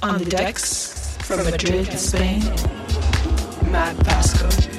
On the decks from Madrid, Spain, Matt Pasco.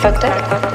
Fucked up.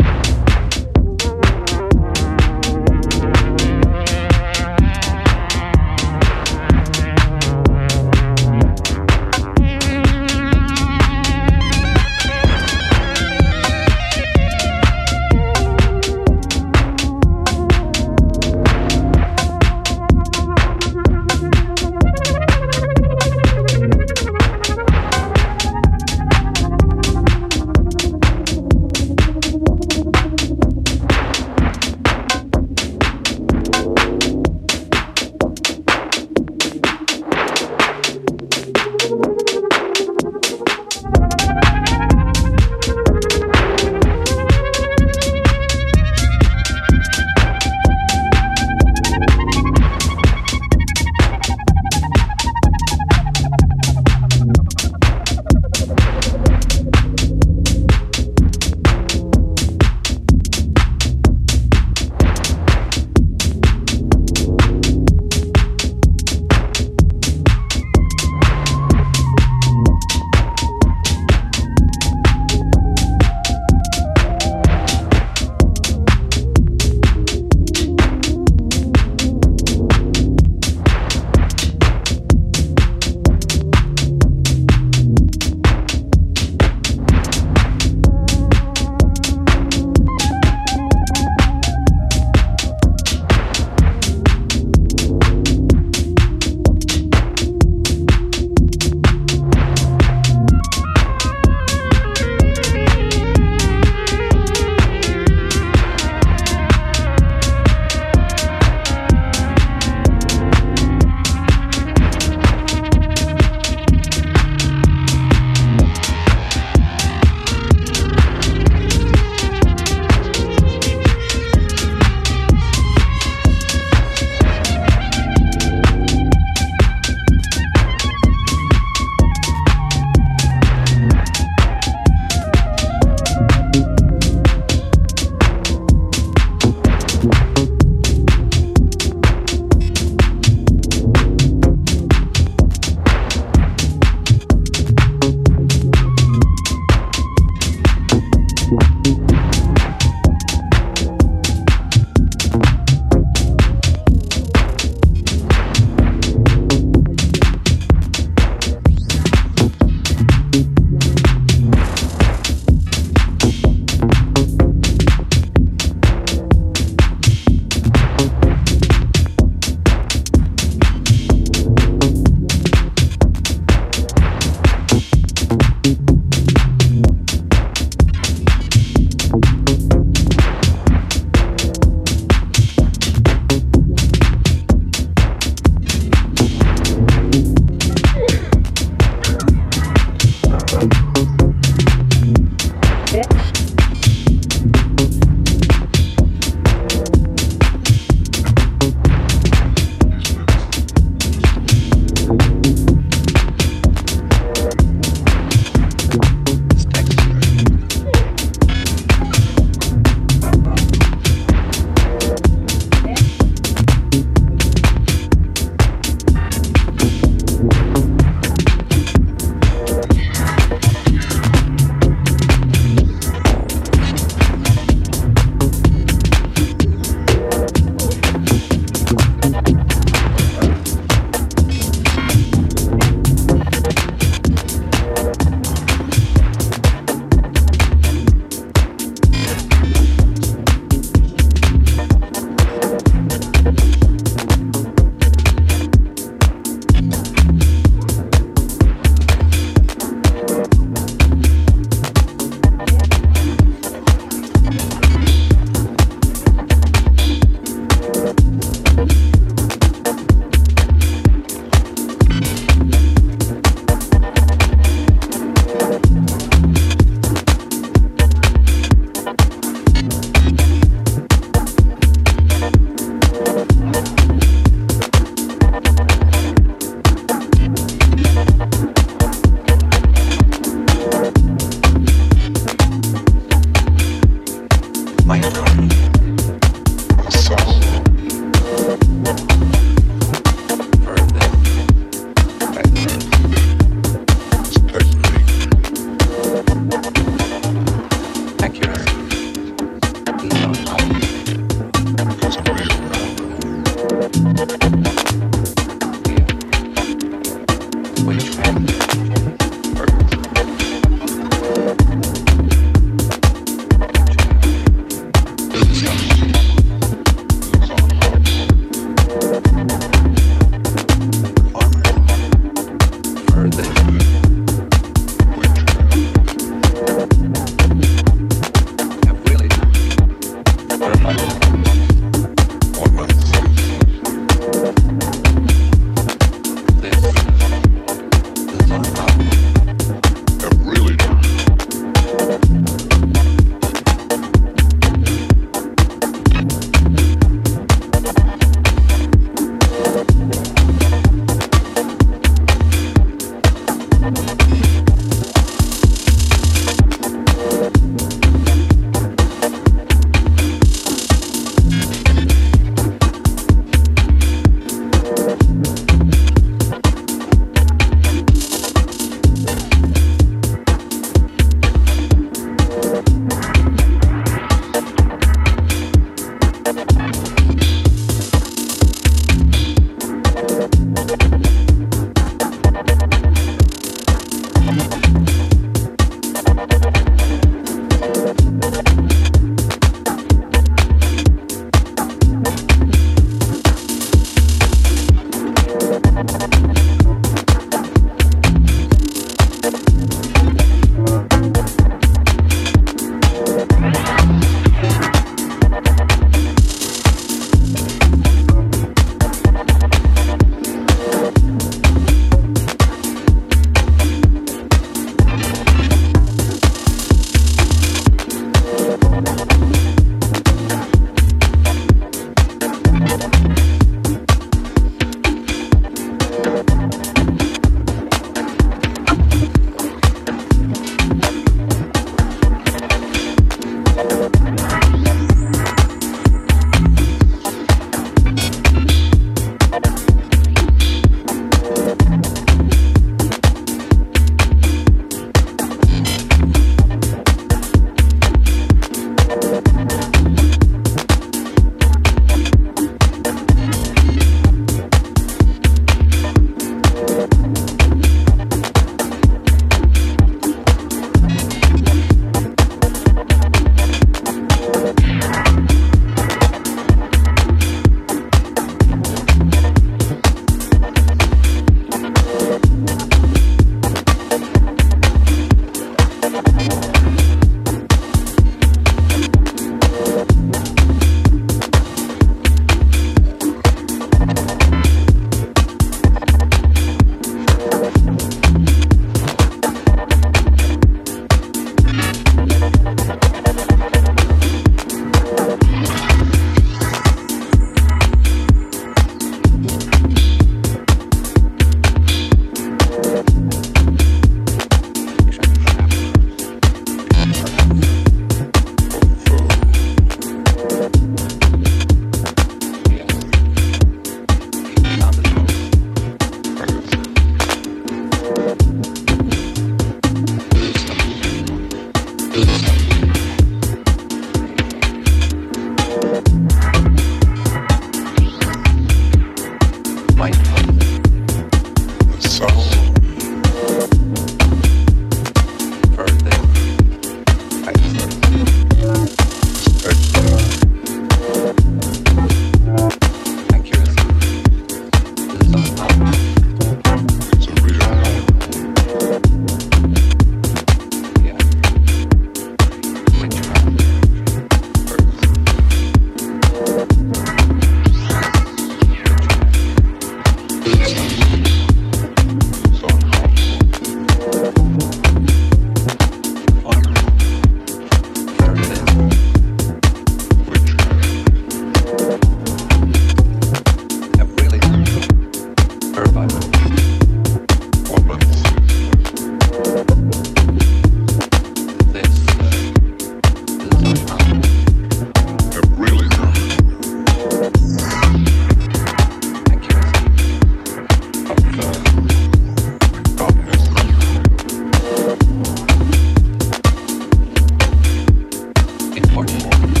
Baltimore.